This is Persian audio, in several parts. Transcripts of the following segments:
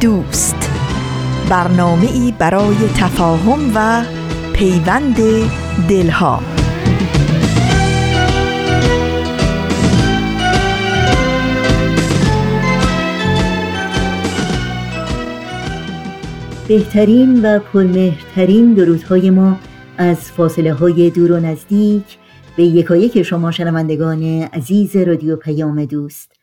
دوست. برنامه ای برای تفاهم و پیوند دلها. بهترین و پرمهرترین درودهای ما از فاصله های دور و نزدیک به یکایک شما شنوندگان عزیز رادیو پیام دوست.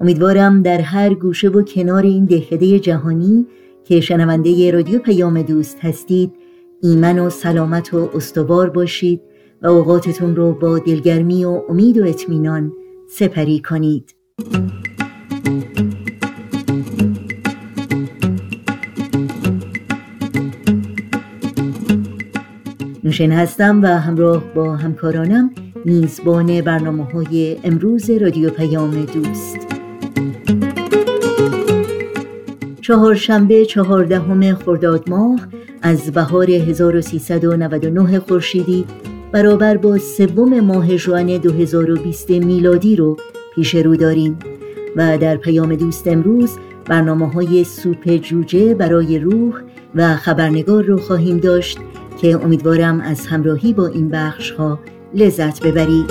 امیدوارم در هر گوشه و کنار این دهکده جهانی که شنونده رادیو پیام دوست هستید ایمن و سلامت و استوار باشید و اوقاتتون رو با دلگرمی و امید و اطمینان سپری کنید. نوشین هستم و همراه با همکارانم میزبان برنامه های امروز رادیو پیام دوست. چهارشنبه چهاردهم خرداد ماه از بهار 1399 خورشیدی برابر با سوم ماه ژوئن 2020 میلادی رو پیش رو داریم. و در پیام دوست امروز برنامه های سوپ جوجه برای روح و خبرنگار رو خواهیم داشت که امیدوارم از همراهی با این بخش ها لذت ببرید.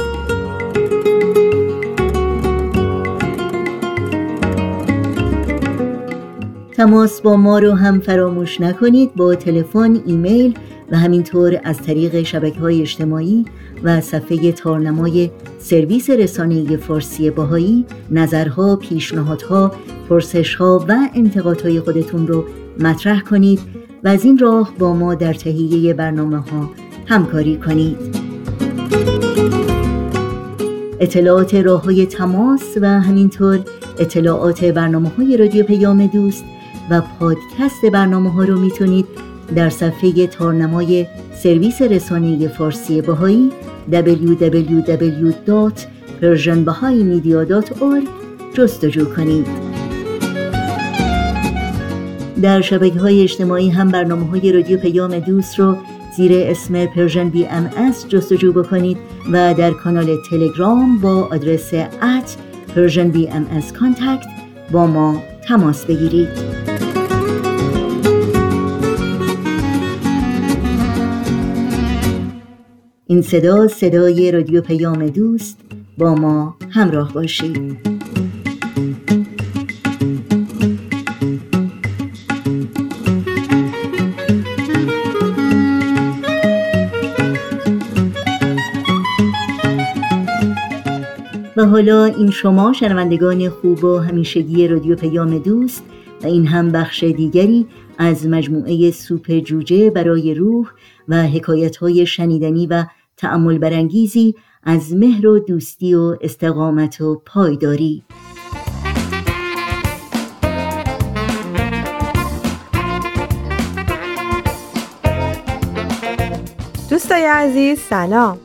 تماس با ما رو هم فراموش نکنید با تلفن، ایمیل و همینطور از طریق شبکه های اجتماعی و صفحه تارنمای سرویس رسانه فارسی باهایی نظرها، پیشنهادها، پرسشها و انتقادهای خودتون رو مطرح کنید و از این راه با ما در تهیه برنامه ها همکاری کنید. اطلاعات راه های تماس و همینطور اطلاعات برنامه های رادیو پیام دوست و پادکست برنامه ها رو می‌تونید در صفحه تارنمای سرویس رسانه فارسی باهایی www.persianbahaimedia.org جستجو کنید. در شبکه های اجتماعی هم برنامه های رادیو پیام دوست رو زیر اسم Persian BMS جستجو بکنید و در کانال تلگرام با آدرس at Persian BMS با ما تماس بگیرید. این صدا صدای رادیو پیام دوست با ما همراه باشید. و حالا این شما شنوندگان خوب و همیشگی رادیو پیام دوست و این هم بخش دیگری از مجموعه سوپ جوجه برای روح و حکایت های شنیدنی و تأمل برانگیزی از مهر و دوستی و استقامت و پایداری. دوستای عزیز سلام.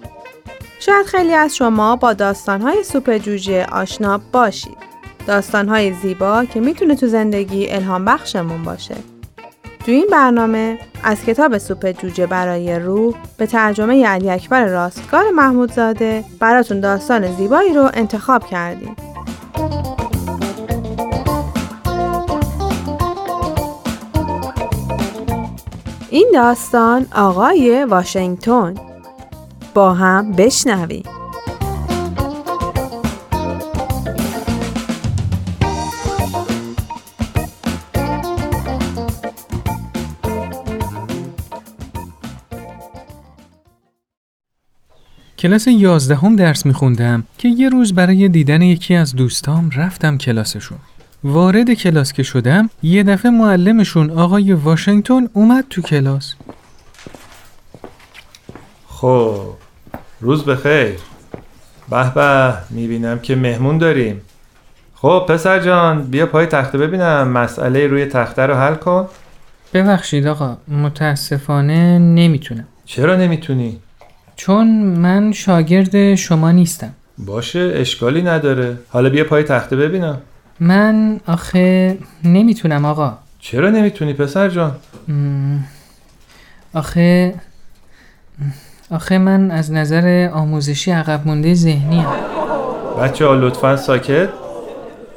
شاید خیلی از شما با داستانهای سوپ جوجه آشنا باشید. داستانهای زیبا که می‌تونه تو زندگی الهام بخشمون باشه. تو این برنامه از کتاب سوپ جوجه برای روح به ترجمه علی اکبر راستگار محمودزاده براتون داستان زیبایی رو انتخاب کردیم. این داستان آقای واشنگتن با هم بشنویم. کلاس یازدهم درس میخوندم که یه روز برای دیدن یکی از دوستام رفتم کلاسشون. وارد کلاس که شدم یه دفعه معلمشون آقای واشنگتن اومد تو کلاس. خب روز بخیر. به به می‌بینم که مهمون داریم. خب پسر جان بیا پای تخته ببینم مسئله روی تخته رو حل کن ببخشید آقا متاسفانه نمی‌تونم چرا نمی‌تونی؟ چون من شاگرد شما نیستم. باشه اشکالی نداره. حالا بیا پای تخته ببینم. من آخه نمی‌تونم آقا. چرا نمی‌تونی پسر جان؟ آخه آخه من از نظر آموزشی عقب مونده ذهنی هم. بچه ها لطفا ساکت.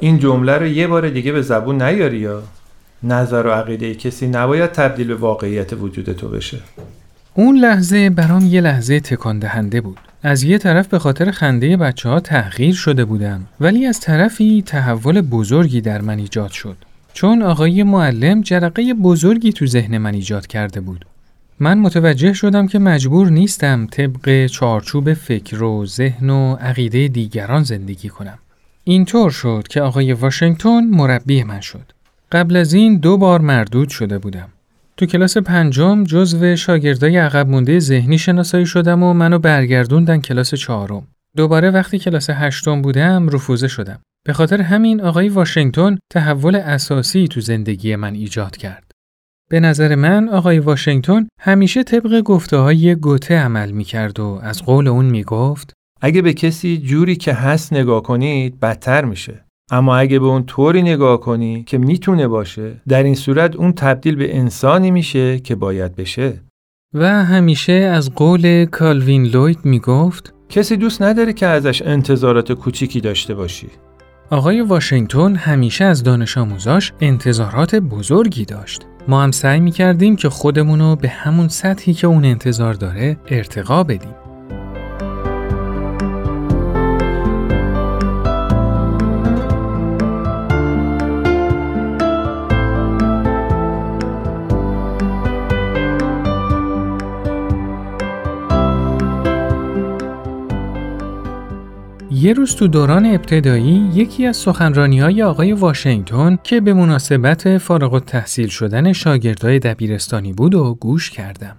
این جمله رو یه بار دیگه به زبون نیاری یا؟ نظر و عقیده کسی نباید تبدیل به واقعیت وجود تو بشه. اون لحظه برام یه لحظه تکان دهنده بود. از یه طرف به خاطر خنده بچه ها تغییر شده بودم ولی از طرفی تحول بزرگی در من ایجاد شد. چون آقای معلم جرقه بزرگی تو ذهن من ایجاد کرده بود. من متوجه شدم که مجبور نیستم طبق چارچوب فکر و ذهن و عقیده دیگران زندگی کنم. اینطور شد که آقای واشنگتن مربی من شد. قبل از این دو بار مردود شده بودم. تو کلاس پنجم جزو شاگردای عقب مونده ذهنی شناسایی شدم و منو برگردوندن کلاس چهارم. دوباره وقتی کلاس هشتم بودم رفوزه شدم. به خاطر همین آقای واشنگتن تحول اساسی تو زندگی من ایجاد کرد. به نظر من آقای واشنگتن همیشه طبق گفته های گوته عمل می کرد و از قول اون می گفت اگه به کسی جوری که هست نگاه کنید بدتر میشه اما اگه به اون طوری نگاه کنی که می‌تونه باشه در این صورت اون تبدیل به انسانی میشه که باید بشه و همیشه از قول کالوین لوید می گفت کسی دوست نداره که ازش انتظارات کوچیکی داشته باشی آقای واشنگتن همیشه از دانش آموزاش انتظارات بزرگی داشت. ما هم سعی می کردیم که خودمونو به همون سطحی که اون انتظار داره ارتقا بدیم. یه روز تو دوران ابتدایی یکی از سخنرانی های آقای واشنگتن که به مناسبت فارغ التحصیل شدن شاگردای دبیرستانی بود و گوش کردم.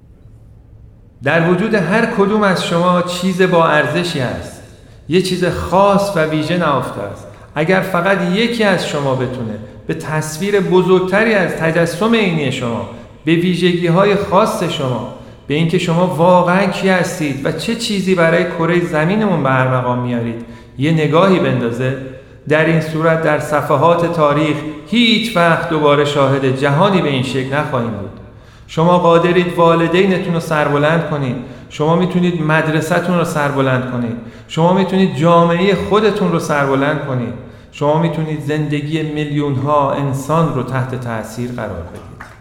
در وجود هر کدوم از شما چیز با ارزشی است یه چیز خاص و ویژه نهفته است اگر فقط یکی از شما بتونه به تصویر بزرگتری از تجسم عینی شما به ویژگی های خاص شما به اینکه شما واقعا کی هستید و چه چیزی برای کره زمینمون به مقام میارید. یه نگاهی بندازه. در این صورت در صفحات تاریخ هیچ وقت دوباره شاهد جهانی به این شکل نخواهیم بود. شما قادرید والدینتون رو سربلند کنید. شما می‌تونید مدرسهتون رو سربلند کنید. شما می‌تونید جامعه خودتون رو سربلند کنید. شما می‌تونید زندگی میلیون ها انسان رو تحت تاثیر قرار بدید.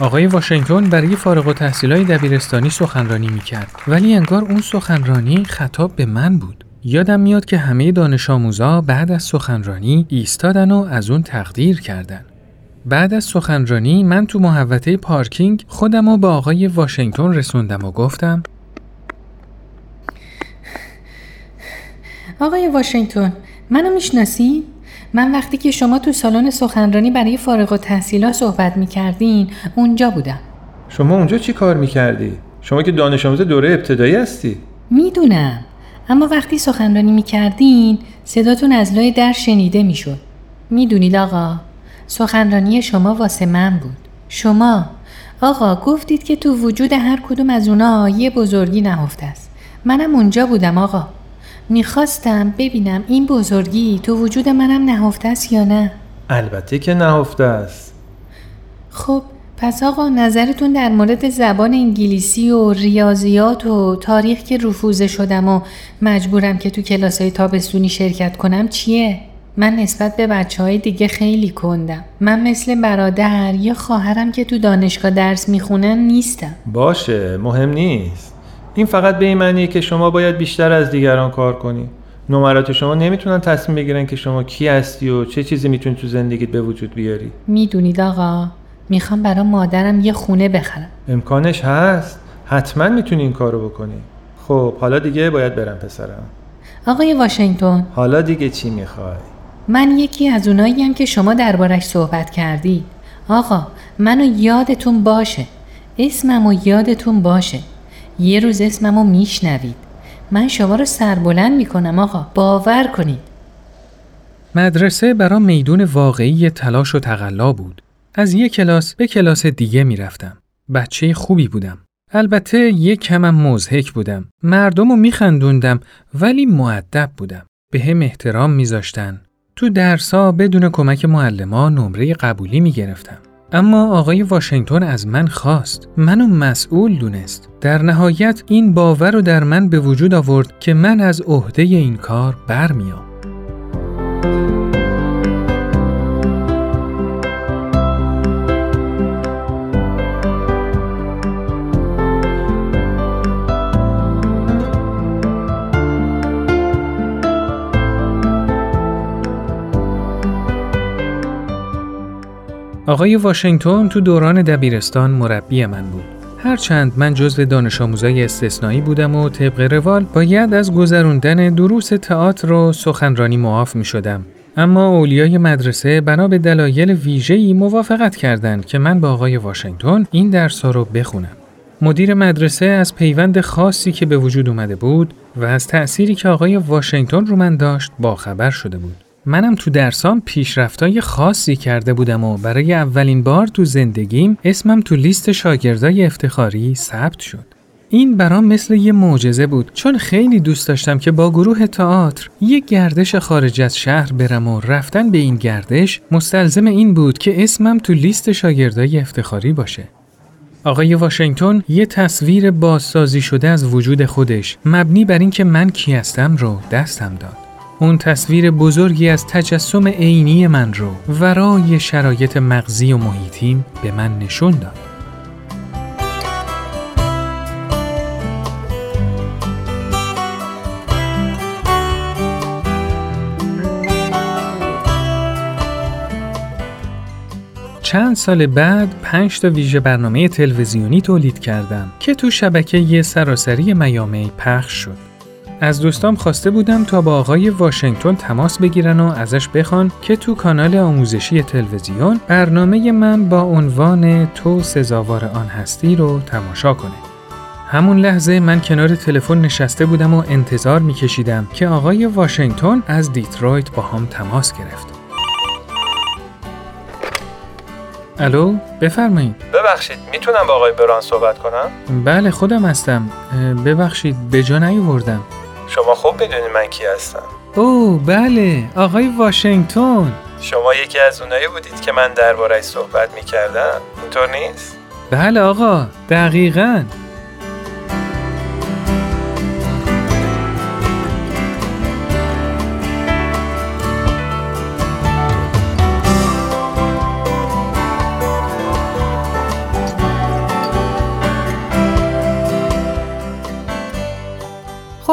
آقای واشنگتن برای فارغ التحصیلای دبیرستانی سخنرانی می‌کرد ولی انگار اون سخنرانی خطاب به من بود. یادم میاد که همه دانش آموزا بعد از سخنرانی ایستادن و از اون تقدیر کردن. بعد از سخنرانی من تو محوطه پارکینگ خودم رو به آقای واشنگتن رسوندم و گفتم آقای واشنگتن منو می‌شناسی؟ من وقتی که شما تو سالن سخنرانی برای فارغ و تحصیلا صحبت می‌کردین اونجا بودم. شما اونجا چی کار می‌کردی؟ شما که دانش آموز دوره ابتدایی هستی. می‌دونم. اما وقتی سخنرانی می‌کردین صداتون از لای در شنیده می‌شد. می‌دونید آقا سخنرانی شما واسه من بود. شما آقا گفتید که تو وجود هر کدوم از اونا یه بزرگی نهفته است. منم اونجا بودم آقا. می‌خواستم ببینم این بزرگی تو وجود منم نهفته است یا نه. البته که نهفته است. خب پس آقا نظرتون در مورد زبان انگلیسی و ریاضیات و تاریخ که رفوزه شدم و مجبورم که تو کلاس های تابستونی شرکت کنم چیه؟ من نسبت به بچه های دیگه خیلی کندم. من مثل برادر یا خواهرم که تو دانشگاه درس می‌خونن نیستم. باشه مهم نیست. این فقط به این معنیه که شما باید بیشتر از دیگران کار کنی. نمرات شما نمی‌تونن تصمیم بگیرن که شما کی هستی و چه چیزی می‌تونی تو زندگیت به وجود بیاری. می‌دونید آقا می‌خوام برای مادرم یه خونه بخرم. امکانش هست. حتما می‌تونی این کارو بکنی. خب حالا دیگه باید برم پسرم. آقای واشنگتن. حالا دیگه چی می‌خوای؟ من یکی از اوناییم که شما دربارش صحبت کردی. آقا منو یادتون باشه. اسممو یادتون باشه. یه روز اسممو میشنوید من شما رو سربلند می‌کنم آقا باور کنید مدرسه برا میدون واقعی تلاش و تقلا بود. از یک کلاس به کلاس دیگه می‌رفتم. بچه خوبی بودم. البته یک کمم مزهک بودم. مردم رو میخندوندم ولی معدب بودم. به هم احترام میذاشتن. تو درسا بدون کمک معلما نمره قبولی می‌گرفتم. اما آقای واشنگتن از من خواست. منو مسئول دونست. در نهایت این باور رو در من به وجود آورد که من از عهده این کار برمیام. آقای واشنگتن تو دوران دبیرستان مربی من بود. هرچند من جزو دانش آموزای استثنایی بودم و طبق روال باید از گذروندن دروس تئاتر و سخنرانی معاف می شدم. اما اولیای مدرسه بنا به دلایل ویژه‌ای موافقت کردند که من با آقای واشنگتن این درس رو بخونم. مدیر مدرسه از پیوند خاصی که به وجود اومده بود و از تأثیری که آقای واشنگتن رو من داشت باخبر شده بود. منم تو درسام پیشرفتای خاصی کرده بودم و برای اولین بار تو زندگیم اسمم تو لیست شاگردای افتخاری ثبت شد. این برام مثل یه معجزه بود چون خیلی دوست داشتم که با گروه تئاتر یک گردش خارج از شهر برم و رفتن به این گردش مستلزم این بود که اسمم تو لیست شاگردای افتخاری باشه. آقای واشنگتن یه تصویر بازسازی شده از وجود خودش مبنی بر اینکه من کی هستم رو دستم داد. اون تصویر بزرگی از تجسم عینی من رو ورای شرایط مغزی و محیطیم به من نشون داد. چند سال بعد پنج تا ویژه برنامه تلویزیونی تولید کردم که تو شبکه سراسری میامی پخش شد. از دوستام خواسته بودم تا با آقای واشنگتن تماس بگیرن و ازش بخوان که تو کانال آموزشی تلویزیون برنامه من با عنوان تو سزاوار آن هستی رو تماشا کنه. همون لحظه من کنار تلفن نشسته بودم و انتظار میکشیدم که آقای واشنگتن از دیترویت با هم تماس گرفت. الو بفرمایید ببخشید می‌تونم با آقای بران صحبت کنم بله خودم هستم ببخشید به جا نیاوردم شما خوب بدونید من کی هستم. او بله آقای واشنگتن. شما یکی از اونایی بودید که من دربارهش صحبت می‌کردم. اینطور نیست؟ بله آقا دقیقا.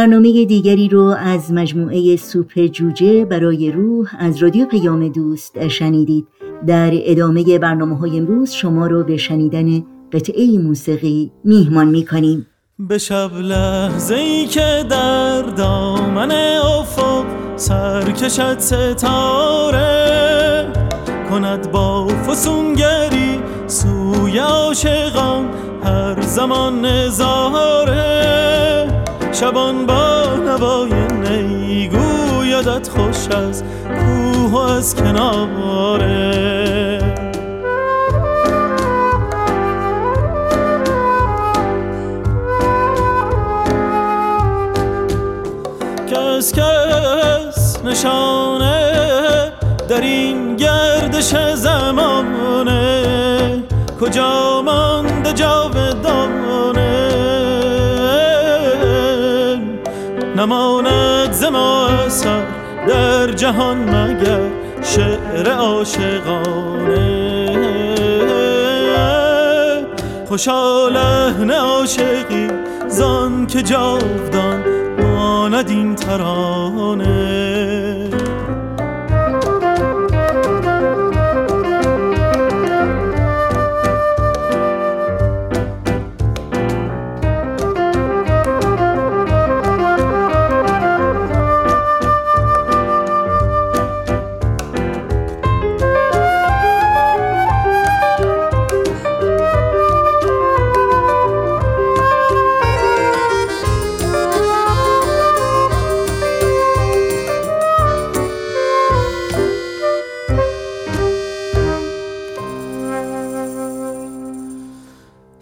برنامه دیگری رو از مجموعه سوپ جوجه برای روح از رادیو پیام دوست شنیدید. در ادامه برنامه های امروز شما رو به شنیدن قطعه موسیقی میهمان می‌کنیم. به شب لحظه ای که در دامن افق سرکشت ستاره کند با فسونگری سوی عاشقان هر زمان نظاره. شبان با نوای نی گویدت خوش از کوه از کناره. کس کس نشانه در این گردش زمانه. کجا مانده جاودانه در جهان مگر شعر عاشقانه؟ خوشا نه عاشقی زان که جاودان ماند این ترانه.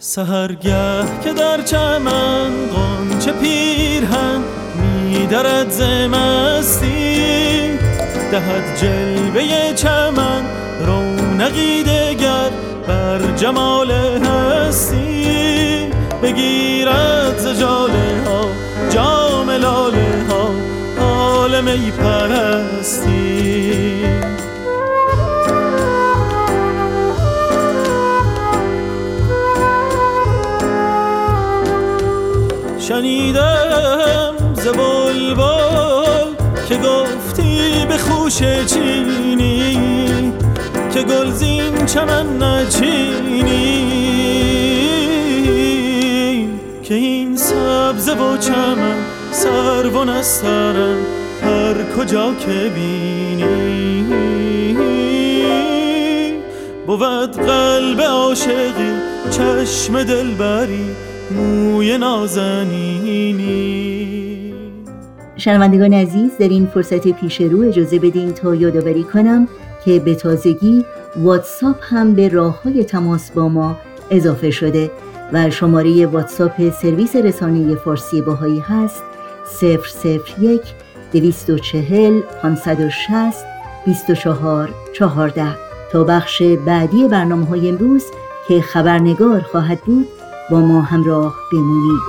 سهرگه که در چمن قنچه پیرهن میدرد زمستی دهد جلوه چمن رونقی دگر بر جمال هستی. بگیرد ز جاله ها جام ها حال می پرستی. شنیدم ز بلبل که گفتی به خوش چینی که گلزین چمن نچینی. که این سبز و چمن سر و نسترن هر کجا که بینی. بود قلب عاشقی چشم دلبری موی نازنینی. شنوندگان عزیز در این فرصت پیش رو اجازه بدین تا یادآوری کنم که به تازگی واتساپ هم به راه های تماس با ما اضافه شده و شماره واتساپ سرویس رسانه فارسی باهایی هست 001 240 560 24 14 تا بخش بعدی برنامه های امروز که خبرنگار خواهد بود با ما همراه بمونید.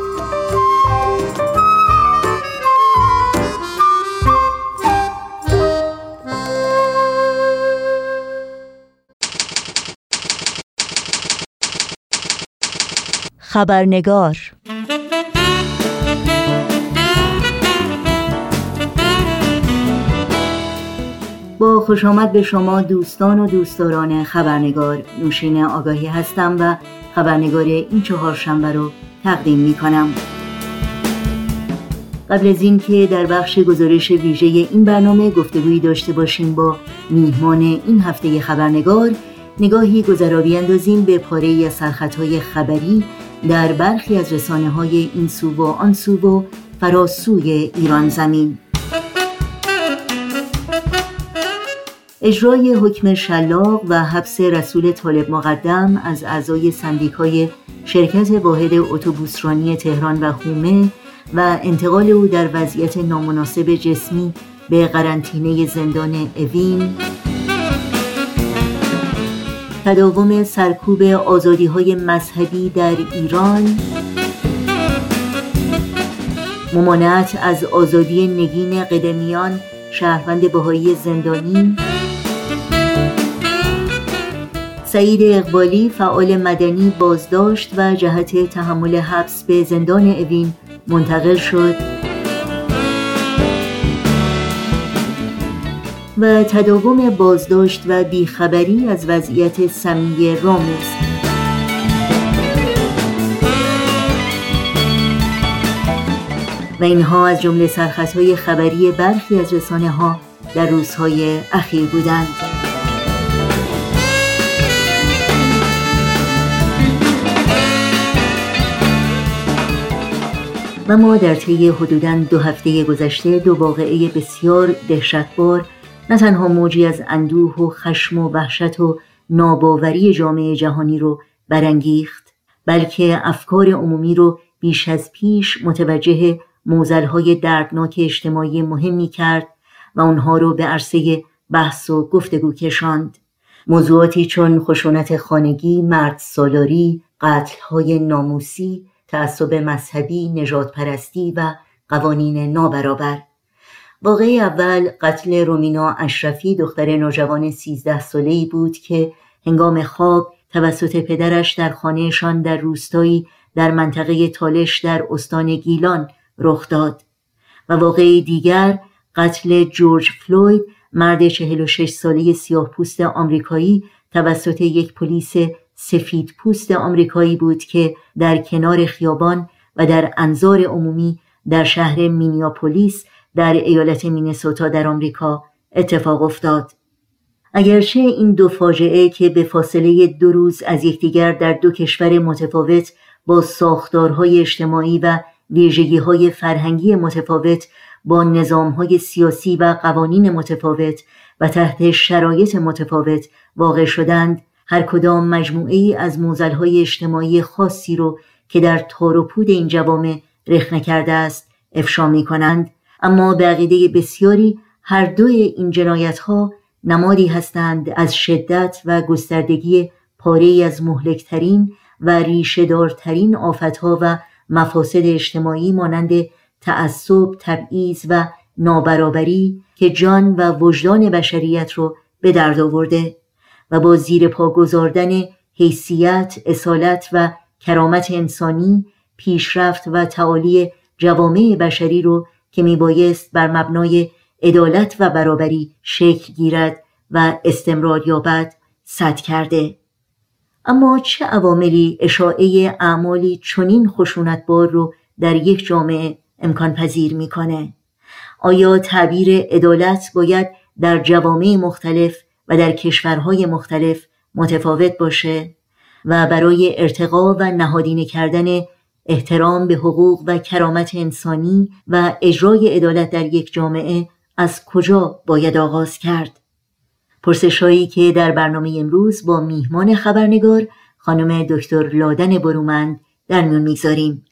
خبرنگار. با خوش آمد به شما دوستان و دوستداران خبرنگار. نوشین آگاهی هستم و خبرنگار این چهار شنبه رو تقدیم می کنم قبل از اینکه در بخش گزارش ویژه این برنامه گفتگویی داشته باشیم با میهمان این هفته خبرنگار نگاهی گذرا اندازیم به پاره از سرخطهای خبری در برخی از رسانه های این سو و آن سو و فراسوی ایران زمین. اجرای حکم شلاق و حبس رسول طالب مقدم از اعضای سندیکای شرکت واحد اتوبوسرانی تهران و حومه و انتقال او در وضعیت نامناسب جسمی به قرنطینه زندان اوین. تداوم سرکوب آزادی های مذهبی در ایران. ممانعت از آزادی نگین قدمیان شهروند بهایی زندانی. سعید اقبالی فعال مدنی بازداشت و جهت تحمل حبس به زندان اوین منتقل شد. و تداوم بازداشت و بیخبری از وضعیت سمیه راموز و اینها از جمله سرخطهای خبری برخی از رسانه ها در روزهای اخیر بودند. و ما در طی حدوداً دو هفته گذشته دو واقعه بسیار دهشتبار نه تنها موجی از اندوه و خشم و وحشت و ناباوری جامعه جهانی رو برانگیخت بلکه افکار عمومی رو بیش از پیش متوجه موزلهای دردناک اجتماعی مهمی کرد و اونها رو به عرصه بحث و گفتگو کشاند. موضوعاتی چون خشونت خانگی، مرد سالاری، قتلهای ناموسی، تعصب مذهبی، نجات پرستی و قوانین نابرابر. واقعی اول قتل رومینا اشرفی دختر نوجوان 13 ساله‌ای بود که هنگام خواب توسط پدرش در خانهشان در روستایی در منطقه تالش در استان گیلان رخ داد. و واقعی دیگر قتل جورج فلوید مرد 46 ساله سیاه پوست آمریکایی توسط یک پلیس سفید پوست آمریکایی بود که در کنار خیابان و در انظار عمومی در شهر مینیاپولیس در ایالت مینسوتا در آمریکا اتفاق افتاد. اگرچه این دو فاجعه که به فاصله دو روز از یکدیگر در دو کشور متفاوت با ساختارهای اجتماعی و ویژگیهای فرهنگی متفاوت با نظامهای سیاسی و قوانین متفاوت و تحت شرایط متفاوت واقع شدند هر کدام مجموعه ای از های اجتماعی خاصی رو که در تار و پود این جوامع رخنه کرده است افشا می کنند اما به عقیده بسیاری هر دوی این جنایت ها نمادی هستند از شدت و گستردگی پاره از مهلکترین و ریشهدارترین آفتها و مفاسد اجتماعی مانند تعصب، تبعیض و نابرابری که جان و وجدان بشریت رو به درد آورده. و با زیر پا گذاردن حیثیت، اصالت و کرامت انسانی پیشرفت و تعالی جوامع بشری رو که میبایست بر مبنای عدالت و برابری شکل گیرد و استمرار یابد صد کرده. اما چه عواملی اشاعه اعمالی چنین خشونتبار رو در یک جامعه امکان پذیر می‌کنه؟ آیا تعبیر عدالت باید در جوامع مختلف و در کشورهای مختلف متفاوت باشه و برای ارتقا و نهادینه کردن احترام به حقوق و کرامت انسانی و اجرای عدالت در یک جامعه از کجا باید آغاز کرد؟ پرسشهایی که در برنامه امروز با میهمان خبرنگار خانم دکتر لادن برومند در میون می‌گذاریم.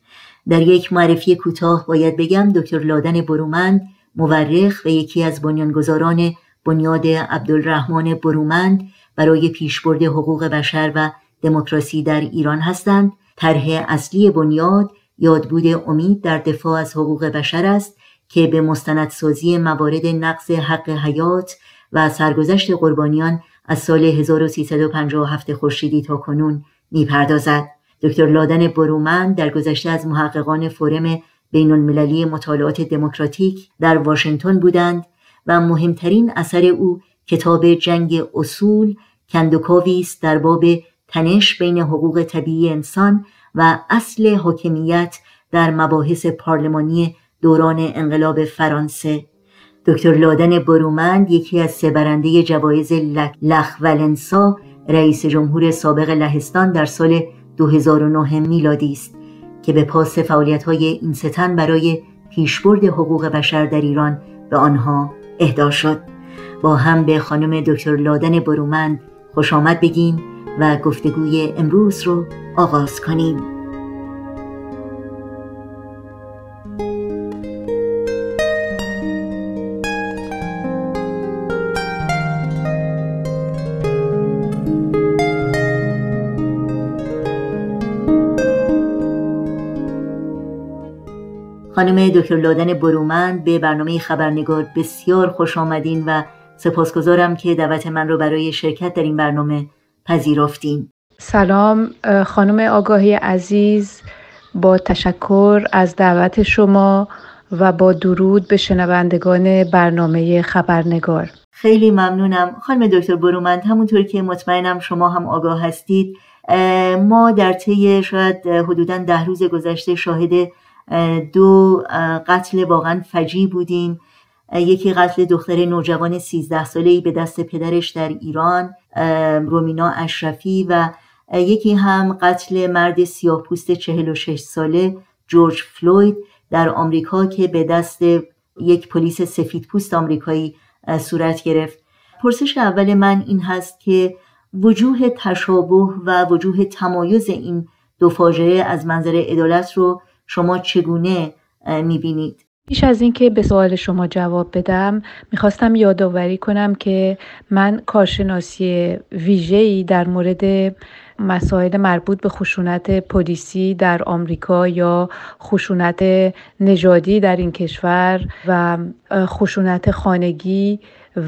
در یک معرفی کوتاه باید بگم دکتر لادن برومند مورخ و یکی از بنیانگذاران بنیاد عبدالرحمن برومند برای پیشبرد حقوق بشر و دموکراسی در ایران هستند. طرح اصلی بنیاد یادبود امید در دفاع از حقوق بشر است که به مستندسازی موارد نقض حق حیات و سرگذشت قربانیان از سال 1357 خورشیدی تا کنون می‌پردازد. دکتر لادن برومند در گذشته از محققان فورم بین المللی مطالعات دموکراتیک در واشنگتن بودند. و مهمترین اثر او کتاب جنگ اصول کندوکاوی است در باب تنش بین حقوق طبیعی انسان و اصل حاکمیت در مباحث پارلمانی دوران انقلاب فرانسه. دکتر لادن برومند یکی از سه برنده جوایز لخ ولنسا رئیس جمهور سابق لهستان در سال 2009 میلادی است که به پاس های این ستن برای پیشبرد حقوق بشر در ایران به آنها اهدا شد. با هم به خانم دکتر لادن برومند خوش آمد بگیم و گفتگوی امروز رو آغاز کنیم. خانم دکتر لادن برومند به برنامه خبرنگار بسیار خوش آمدین و سپاسگزارم که دعوت من رو برای شرکت در این برنامه پذیرفتین. سلام خانم آگاهی عزیز با تشکر از دعوت شما و با درود به شنوندگان برنامه خبرنگار. خیلی ممنونم. خانم دکتر برومند همونطور که مطمئنم شما هم آگاه هستید ما در طی شاید حدودا ده روز گذشته شاهد دو قتل واقعا فجی بودیم. یکی قتل دختر نوجوان 13 ساله به دست پدرش در ایران رومینا اشرفی و یکی هم قتل مرد سیاه پوست 46 ساله جورج فلوید در آمریکا که به دست یک پلیس سفید پوست آمریکایی صورت گرفت. پرسش اول من این هست که وجوه تشابه و وجوه تمایز این دو فاجعه از منظر عدالت رو شما چگونه می‌بینید؟ پیش از اینکه به سوال شما جواب بدم می‌خواستم یادآوری کنم که من کارشناسی ویژه‌ای در مورد مسائل مربوط به خشونت پلیسی در آمریکا یا خشونت نژادی در این کشور و خشونت خانگی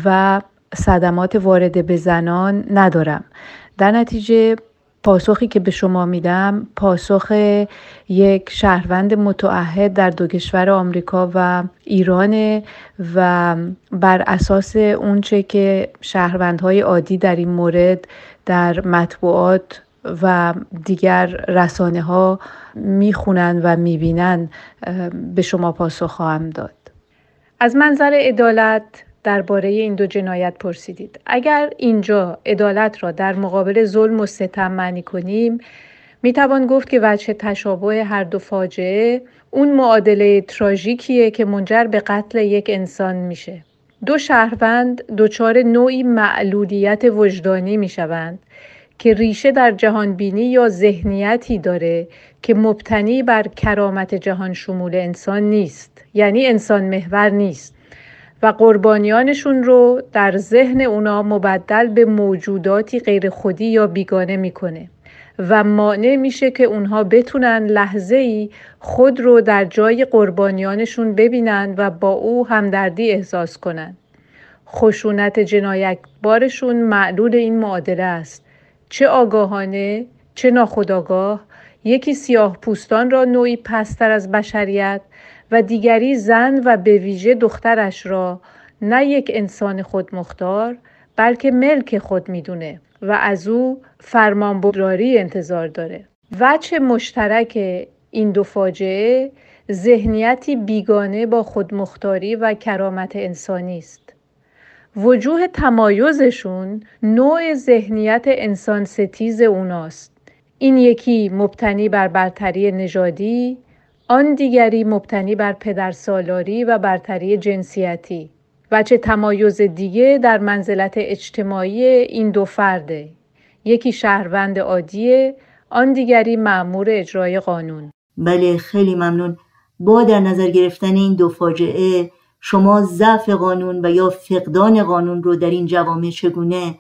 و صدمات وارد به زنان ندارم در نتیجه پاسخی که به شما میدم پاسخ یک شهروند متعهد در دو کشور آمریکا و ایران و بر اساس اونچه که شهروندهای عادی در این مورد در مطبوعات و دیگر رسانه ها می‌خونن و می‌بینن به شما پاسخ خواهم داد. از منظر عدالت درباره این دو جنایت پرسیدید. اگر اینجا عدالت را در مقابل ظلم و ستم معنی کنیم می توان گفت که وجه تشابه هر دو فاجعه اون معادله تراژیکیه که منجر به قتل یک انسان میشه. دو شهروند دچار نوعی معلولیت وجدانی می‌شوند که ریشه در جهانبینی یا ذهنیتی داره که مبتنی بر کرامت جهان شمول انسان نیست یعنی انسان محور نیست. و قربانیانشون رو در ذهن اونا مبدل به موجوداتی غیر خودی یا بیگانه می‌کنه و مانع میشه که اونها بتونن لحظه ای خود رو در جای قربانیانشون ببینن و با او همدردی احساس کنن. خشونت جنایتبارشون معلول این معادله است. چه آگاهانه چه ناخداگاه یکی سیاه پوستان را نوعی پستر از بشریت و دیگری زن و به ویژه دخترش را نه یک انسان خودمختار بلکه ملک خود می‌دونه و از او فرمانبرداری انتظار داره. وچه مشترک این دو فاجعه ذهنیتی بیگانه با خودمختاری و کرامت انسانی است. وجوه تمایزشون نوع ذهنیت انسان ستیز اوناست. این یکی مبتنی بر برتری نژادی آن دیگری مبتنی بر پدرسالاری و برتری جنسیتی و چه تمایز دیگه در منزلت اجتماعی این دو فرده. یکی شهروند عادیه آن دیگری معمور اجرای قانون. بله خیلی ممنون. با در نظر گرفتن این دو فاجعه شما ضعف قانون و یا فقدان قانون رو در این جوامع چگونه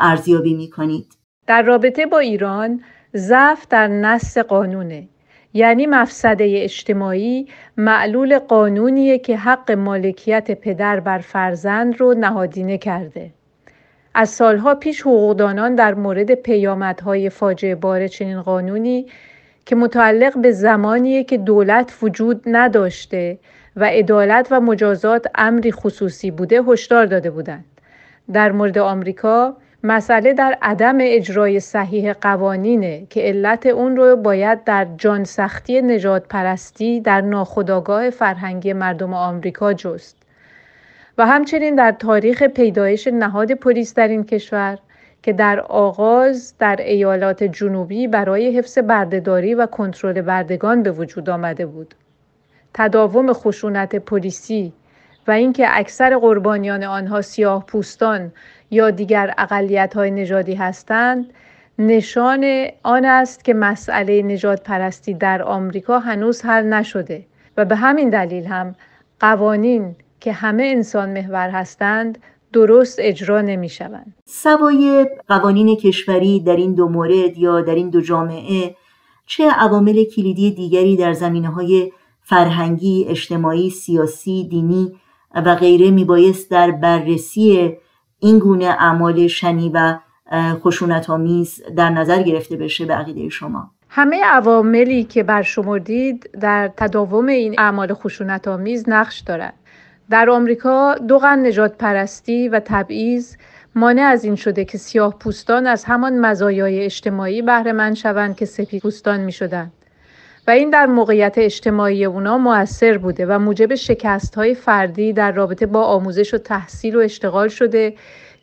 ارزیابی می کنید؟ در رابطه با ایران ضعف در نص قانونه. یعنی مفسده اجتماعی معلول قانونیه که حق مالکیت پدر بر فرزند رو نهادینه کرده. از سالها پیش حقوقدانان در مورد پیامدهای فاجعه بار چنین قانونی که متعلق به زمانیه که دولت وجود نداشته و عدالت و مجازات امری خصوصی بوده هشدار داده بودند. در مورد آمریکا مسئله در عدم اجرای صحیح قوانینه که علت اون رو باید در جان سختی نجات پرستی در ناخداگاه فرهنگی مردم آمریکا جست و همچنین در تاریخ پیدایش نهاد پلیس در این کشور که در آغاز در ایالات جنوبی برای حفظ بردهداری و کنترل بردگان به وجود آمده بود. تداوم خشونت پلیسی و اینکه اکثر قربانیان آنها سیاه پوستان یا دیگر اقلیت های نژادی هستند نشان آن است که مسئله نجات پرستی در آمریکا هنوز حل نشده و به همین دلیل هم قوانین که همه انسان محور هستند درست اجرا نمی شوند. سوای قوانین کشوری در این دو مورد یا در این دو جامعه چه عوامل کلیدی دیگری در زمینه های فرهنگی، اجتماعی، سیاسی، دینی و غیره میبایست در بررسی این گونه اعمال شنی و خشونت آمیز در نظر گرفته بشه به عقیده شما همه عواملی که برشمردید در تداوم این اعمال خشونت آمیز نقش دارد در آمریکا دو قرن نجات پرستی و تبعیض مانع از این شده که سیاه پوستان از همان مزایای اجتماعی بهره مند شوند که سفید پوستان می شدند. و این در موقعیت اجتماعی اونا موثر بوده و موجب شکست های فردی در رابطه با آموزش و تحصیل و اشتغال شده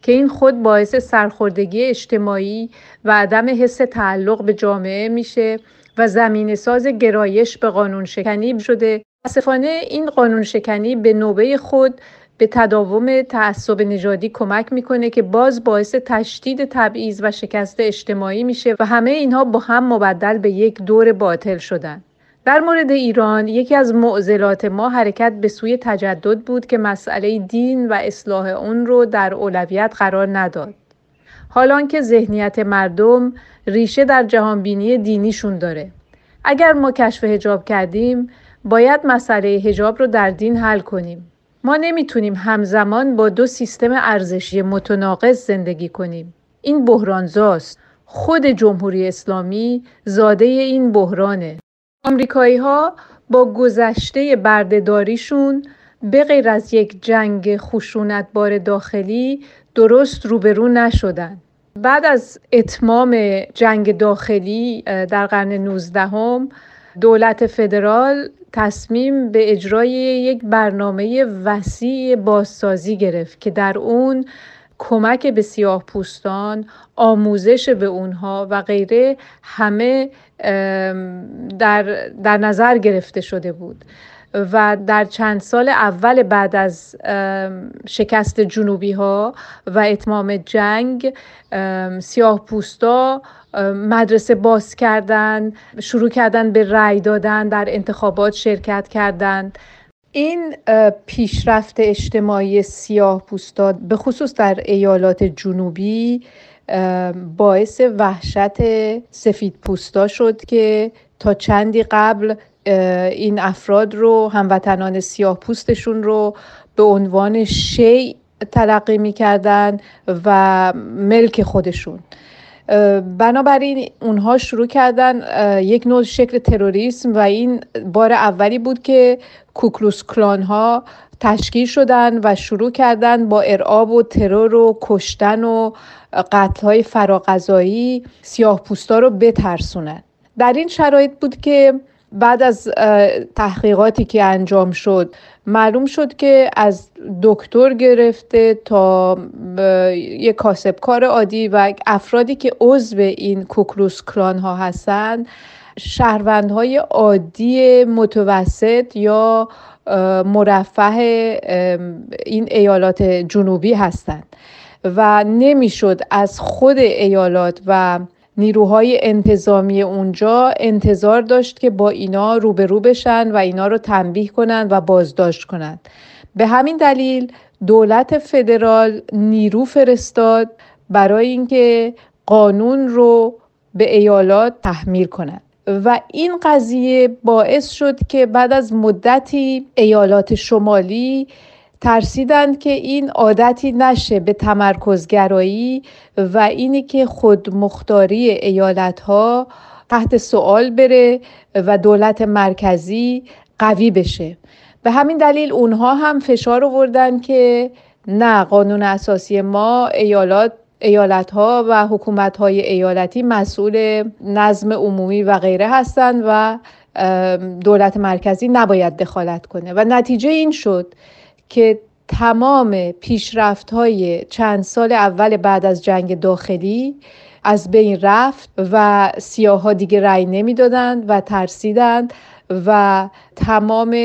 که این خود باعث سرخوردگی اجتماعی و عدم حس تعلق به جامعه میشه و زمین ساز گرایش به قانون شکنی شده. متاسفانه این قانون شکنی به نوبه خود به تداوم تعصب نژادی کمک می‌کنه که باز باعث تشدید تبعیض و شکست اجتماعی میشه و همه اینها با هم مبدل به یک دور باطل شدن. در مورد ایران یکی از معضلات ما حرکت به سوی تجدد بود که مسئله دین و اصلاح اون رو در اولویت قرار نداد. حالان که ذهنیت مردم ریشه در جهانبینی دینیشون داره. اگر ما کشف هجاب کردیم باید مسئله هجاب رو در دین حل کنیم. ما نمی‌تونیم همزمان با دو سیستم ارزشی متناقض زندگی کنیم. این بحرانزاست. خود جمهوری اسلامی زاده این بحرانه. آمریکایی ها با گذشته بردهداریشون به غیر از یک جنگ خشونتبار داخلی درست روبرو نشدن. بعد از اتمام جنگ داخلی در قرن 19 هم دولت فدرال تصمیم به اجرای یک برنامه وسیع بازسازی گرفت که در اون کمک به سیاه پوستان، آموزش به اونها و غیره همه در, در نظر گرفته شده بود. و در چند سال اول بعد از شکست جنوبی ها و اتمام جنگ سیاه پوستا مدرسه باز کردن شروع کردن به رأی دادن در انتخابات شرکت کردند. این پیشرفت اجتماعی سیاه پوستا به خصوص در ایالات جنوبی باعث وحشت سفید پوستا شد که تا چندی قبل این افراد رو هموطنان سیاه پوستشون رو به عنوان شیع تلقی می‌کردن و ملک خودشون. بنابراین اونها شروع کردن یک نوع شکل تروریسم و این بار اولی بود که کوکلوس کلان ها تشکیل شدن و شروع کردن با ارعاب و ترور و کشتن و قتل های فراغذایی سیاه پوستا رو بترسونن. در این شرایط بود که بعد از تحقیقاتی که انجام شد معلوم شد که از دکتر گرفته تا یک کاسبکار عادی و افرادی که عضو این کوکلوس کلان ها هستند شهروندهای عادی متوسط یا مرفه این ایالات جنوبی هستند و نمی‌شد از خود ایالات و نیروهای انتظامی اونجا انتظار داشت که با اینا روبرو بشن و اینا رو تنبیه کنند و بازداشت کنند به همین دلیل دولت فدرال نیرو فرستاد برای اینکه قانون رو به ایالات تحمیل کنند و این قضیه باعث شد که بعد از مدتی ایالات شمالی ترسیدند که این عادتی نشه به تمرکزگرایی و اینی که خودمختاری ایالت ها تحت سوال بره و دولت مرکزی قوی بشه. به همین دلیل اونها هم فشار آوردن که نه قانون اساسی ما ایالات ایالت ها و حکومت های ایالتی مسئول نظم عمومی و غیره هستند و دولت مرکزی نباید دخالت کنه. و نتیجه این شد که تمام پیشرفت های چند سال اول بعد از جنگ داخلی از بین رفت و سیاه دیگه رأی نمی‌دادند و ترسیدند و تمام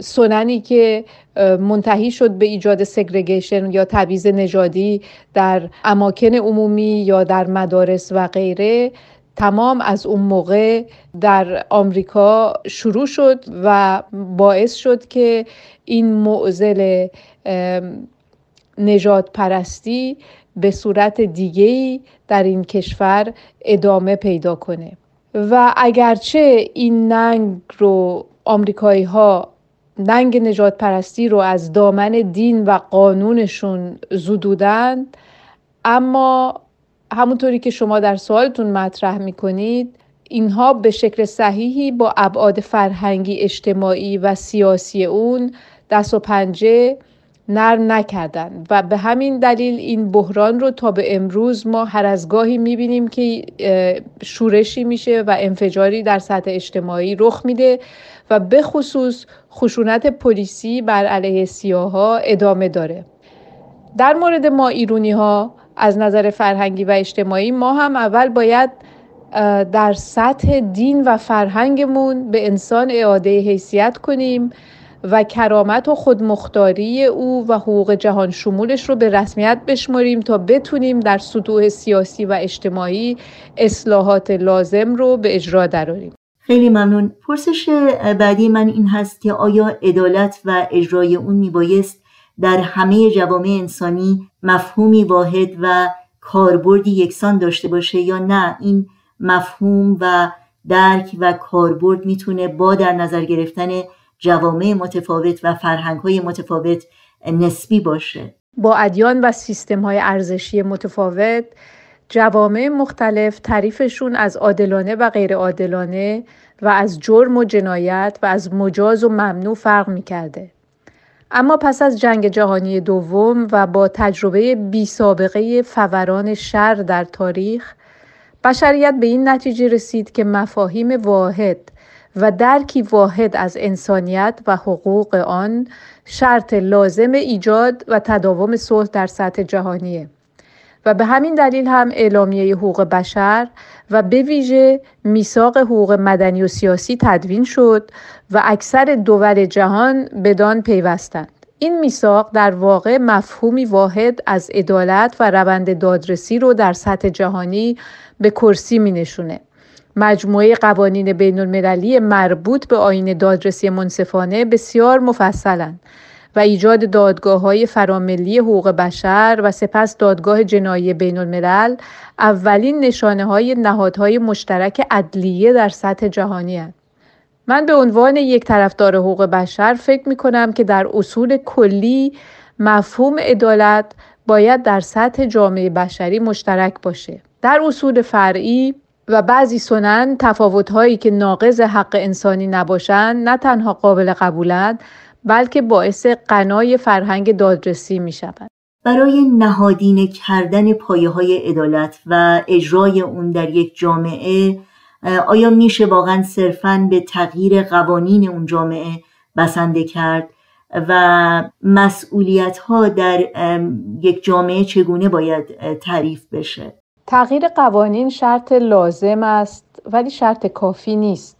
سننی که منتهی شد به ایجاد سگرگیشن یا تبعیض نژادی در اماکن عمومی یا در مدارس و غیره تمام از اون موقع در آمریکا شروع شد و باعث شد که این معزل نجات پرستی به صورت دیگهی در این کشور ادامه پیدا کنه. و اگرچه این ننگ رو آمریکایی ها ننگ نجات پرستی رو از دامن دین و قانونشون زدودند اما همونطوری که شما در سوالتون مطرح می‌کنید اینها به شکل صحیحی با ابعاد فرهنگی اجتماعی و سیاسی اون دست و پنجه نرم نکردن. و به همین دلیل این بحران رو تا به امروز ما هر از گاهی می‌بینیم که شورشی میشه و انفجاری در سطح اجتماعی رخ میده و به خصوص خشونت پلیسی بر علیه سیاها ادامه داره. در مورد ما ایرونی ها از نظر فرهنگی و اجتماعی ما هم اول باید در سطح دین و فرهنگمون به انسان اعاده حیثیت کنیم و کرامت و خودمختاری او و حقوق جهان شمولش رو به رسمیت بشماریم تا بتونیم در سطوح سیاسی و اجتماعی اصلاحات لازم رو به اجرا دراریم. خیلی ممنون. پرسش بعدی من این هست که آیا عدالت و اجرای اون میبایست در همه جوامع انسانی مفهومی واحد و کاربردی یکسان داشته باشه یا نه این مفهوم و درک و کاربرد می‌تونه با در نظر گرفتن جوامع متفاوت و فرهنگ های متفاوت نسبی باشه با ادیان و سیستم های ارزشی متفاوت جوامع مختلف تعریفشون از عادلانه و غیر عادلانه و از جرم و جنایت و از مجاز و ممنوع فرق می‌کرده. اما پس از جنگ جهانی دوم و با تجربه بی سابقه فوران شر در تاریخ بشریت به این نتیجه رسید که مفاهیم واحد و درکی واحد از انسانیت و حقوق آن شرط لازم ایجاد و تداوم صلح در سطح جهانیه. و به همین دلیل هم اعلامیه حقوق بشر و به ویژه میثاق حقوق مدنی و سیاسی تدوین شد و اکثر دول جهان بدان پیوستند. این میثاق در واقع مفهومی واحد از عدالت و روند دادرسی رو در سطح جهانی به کرسی می نشونه. مجموعه قوانین بین المللی مربوط به آین دادرسی منصفانه بسیار مفصلند و ایجاد دادگاه های فراملی حقوق بشر و سپس دادگاه جنایی بین الملل اولین نشانه های نهادهای مشترک عدلیه در سطح جهانی هست. من به عنوان یک طرفدار حقوق بشر فکر می کنم که در اصول کلی مفهوم عدالت باید در سطح جامعه بشری مشترک باشه. در اصول فرعی و بعضی سنن تفاوتهایی که ناقض حق انسانی نباشند نه تنها قابل قبولند بلکه باعث قنای فرهنگ دادرسی می شود. برای نهادینه کردن پایه های عدالت و اجرای اون در یک جامعه آیا میشه واقعا صرفا به تغییر قوانین اون جامعه بسنده کرد و مسئولیت ها در یک جامعه چگونه باید تعریف بشه تغییر قوانین شرط لازم است ولی شرط کافی نیست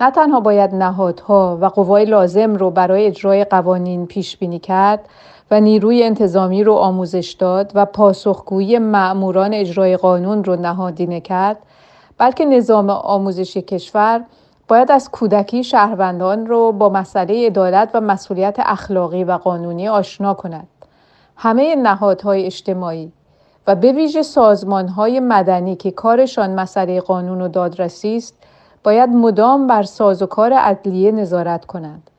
نه تنها باید نهادها و قوای لازم رو برای اجرای قوانین پیش بینی کرد و نیروی انتظامی رو آموزش داد و پاسخگویی مأموران اجرای قانون رو نهادینه کرد بلکه نظام آموزشی کشور باید از کودکی شهروندان رو با مسئله عدالت و مسئولیت اخلاقی و قانونی آشنا کند. همه نهادهای اجتماعی و به ویژه سازمانهای مدنی که کارشان مسئله قانون و دادرسی است باید مدام بر سازوکار عدلیه نظارت کنند.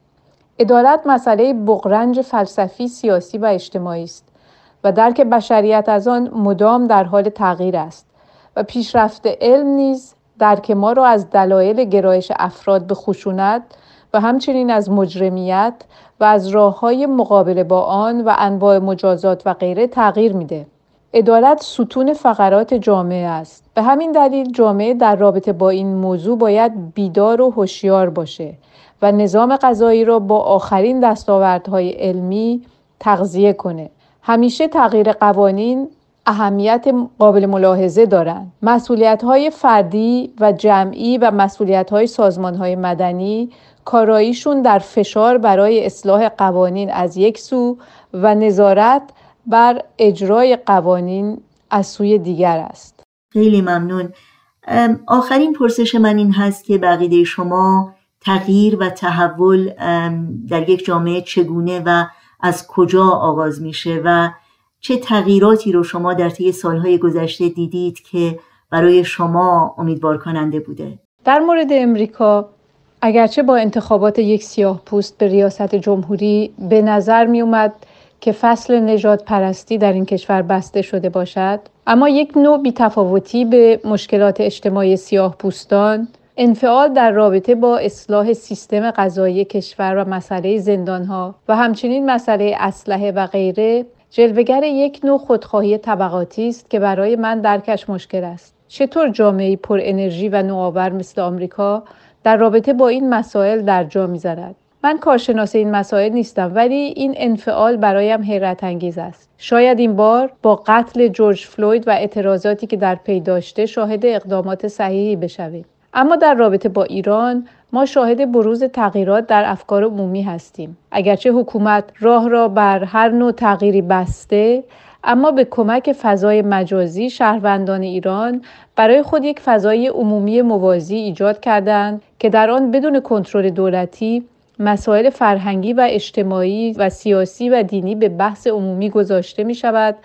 عدالت مسئله بغرنج فلسفی، سیاسی و اجتماعی است و درک بشریت از آن مدام در حال تغییر است و پیشرفت علم نیز درک ما را از دلایل گرایش افراد به خشونت و همچنین از مجرمیت و از راه های مقابله با آن و انواع مجازات و غیره تغییر میده. عدالت ستون فقرات جامعه است. به همین دلیل جامعه در رابطه با این موضوع باید بیدار و هوشیار باشه و نظام قضایی را با آخرین دستاوردهای علمی تغذیه کنه. همیشه تغییر قوانین اهمیت قابل ملاحظه دارند. مسئولیت های فردی و جمعی و مسئولیت های سازمان های مدنی کاراییشون در فشار برای اصلاح قوانین از یک سو و نظارت بر اجرای قوانین از سوی دیگر است. خیلی ممنون. آخرین پرسش من این هست که بقیده شما تغییر و تحول در یک جامعه چگونه و از کجا آغاز میشه و چه تغییراتی رو شما در طی سالهای گذشته دیدید که برای شما امیدوار کننده بوده در مورد امریکا اگرچه با انتخابات یک سیاه پوست به ریاست جمهوری به نظر می اومد که فصل نجات پرستی در این کشور بسته شده باشد. اما یک نوع بیتفاوتی به مشکلات اجتماعی سیاه پوستان انفعال در رابطه با اصلاح سیستم غذایی کشور و مسئله زندانها و همچنین مسئله اسلحه و غیره جلوگر یک نوع خودخواهی طبقاتی است که برای من درکش مشکل است. چطور جامعه پر انرژی و نوآور مثل آمریکا در رابطه با این مسائل در جا می‌زند؟ من کارشناس این مسائل نیستم ولی این انفعال برایم حیرت انگیز است. شاید این بار با قتل جورج فلوید و اعتراضاتی که در پی داشته شاهد اقدامات صحیحی بشویم. اما در رابطه با ایران ما شاهد بروز تغییرات در افکار عمومی هستیم. اگرچه حکومت راه را بر هر نوع تغییری بسته اما به کمک فضای مجازی شهروندان ایران برای خود یک فضای عمومی موازی ایجاد کردند که در آن بدون کنترل دولتی مسائل فرهنگی و اجتماعی و سیاسی و دینی به بحث عمومی گذاشته می شود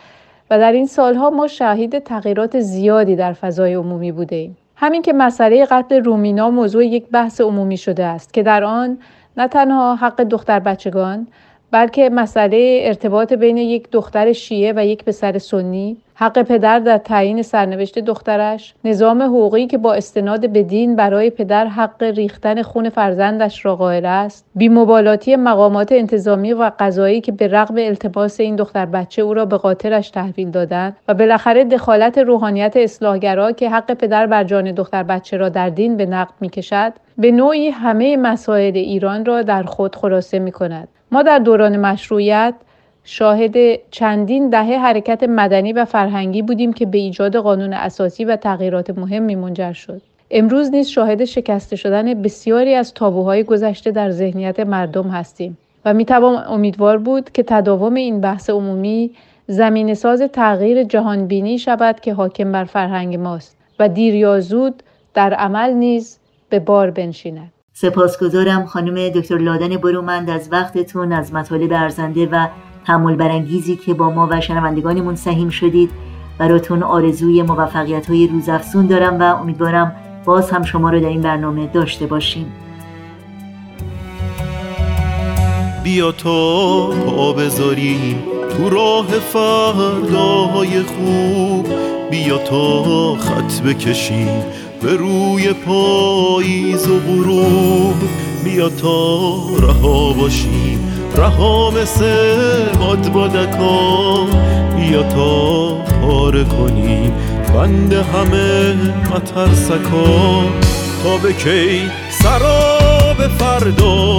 و در این سالها ما شاهد تغییرات زیادی در فضای عمومی بوده ایم. همین که مسئله قتل رومینا موضوع یک بحث عمومی شده است که در آن نه تنها حق دختر بچگان بلکه مسئله ارتباط بین یک دختر شیعه و یک پسر سنی حق پدر در تعیین سرنوشت دخترش نظام حقوقی که با استناد به دین برای پدر حق ریختن خون فرزندش را قائل است بیمبالاتی مقامات انتظامی و قضایی که به رغم التباس این دختر بچه او را به قاطرش تحویل دادند و بالاخره دخالت روحانیت اصلاحگرا که حق پدر بر جان دختر بچه را در دین به نقد می کشد به نوعی همه مسائل ایران را در خود خلاصه می کند ما در دوران مشروعیت شاهد چندین دهه حرکت مدنی و فرهنگی بودیم که به ایجاد قانون اساسی و تغییرات مهمی منجر شد. امروز نیز شاهد شکسته شدن بسیاری از تابوهای گذشته در ذهنیت مردم هستیم و می‌توان امیدوار بود که تداوم این بحث عمومی زمین ساز تغییر جهانبینی شود که حاکم بر فرهنگ ماست و دیر یا زود در عمل نیز به بار بنشیند. سپاسگزارم خانم دکتر لادن برومند از وقتتون از مطالب ارزنده و تحمل برانگیزی که با ما و شنوندگانمون سهیم شدید. براتون آرزوی موفقیت های روزافزون دارم و امیدوارم باز هم شما رو در این برنامه داشته باشیم. بیا تا پا بذاریم تو راه فرداهای خوب. بیا تا خط بکشیم به روی پاییز و غروب. بیا تا رها باشیم رها مثل باد بادکا بیا تا پاره کنیم بند همه مترسکا تا به کی؟ سراب فردا.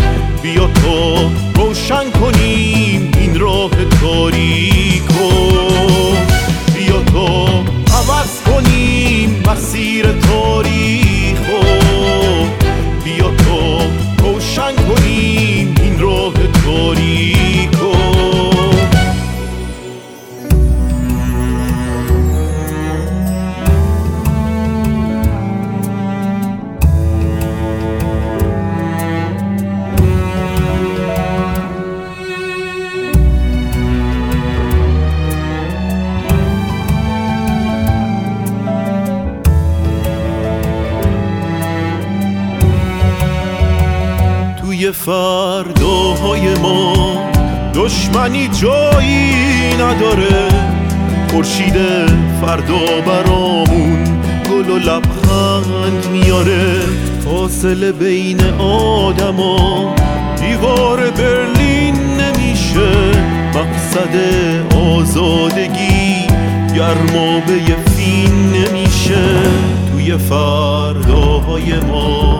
بیا تو روشن کنیم این راه تاریکو بیا تو عوض کنیم مسیر تاریخو دشمنی جایی نداره. خورشید فردا برامون گل و لبخند میاره. فاصله بین آدما دیوار برلین نمیشه. مقصد آزادگی گرمابه فین نمیشه. توی فرداهای ما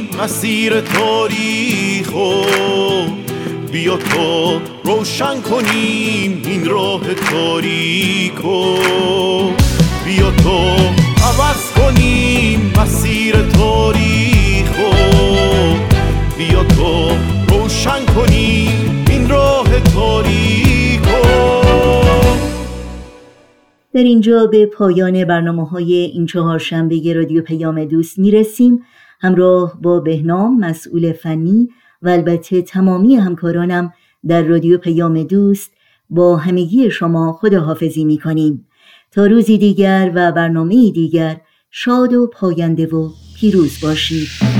کنیم مسیر تاریخو بیا تا روشن کنیم این راه تاریکو بیا تا عوض کنیم مسیر تاریخو بیا تا روشن کنیم این راه تاریکو در اینجا به پایان برنامه های این چهارشنبه رادیو پیام دوست می‌رسیم. همراه با بهنام مسئول فنی و البته تمامی همکارانم در رادیو پیام دوست با همگی شما خداحافظی می کنیم تا روزی دیگر و برنامه دیگر شاد و پاینده و پیروز باشید.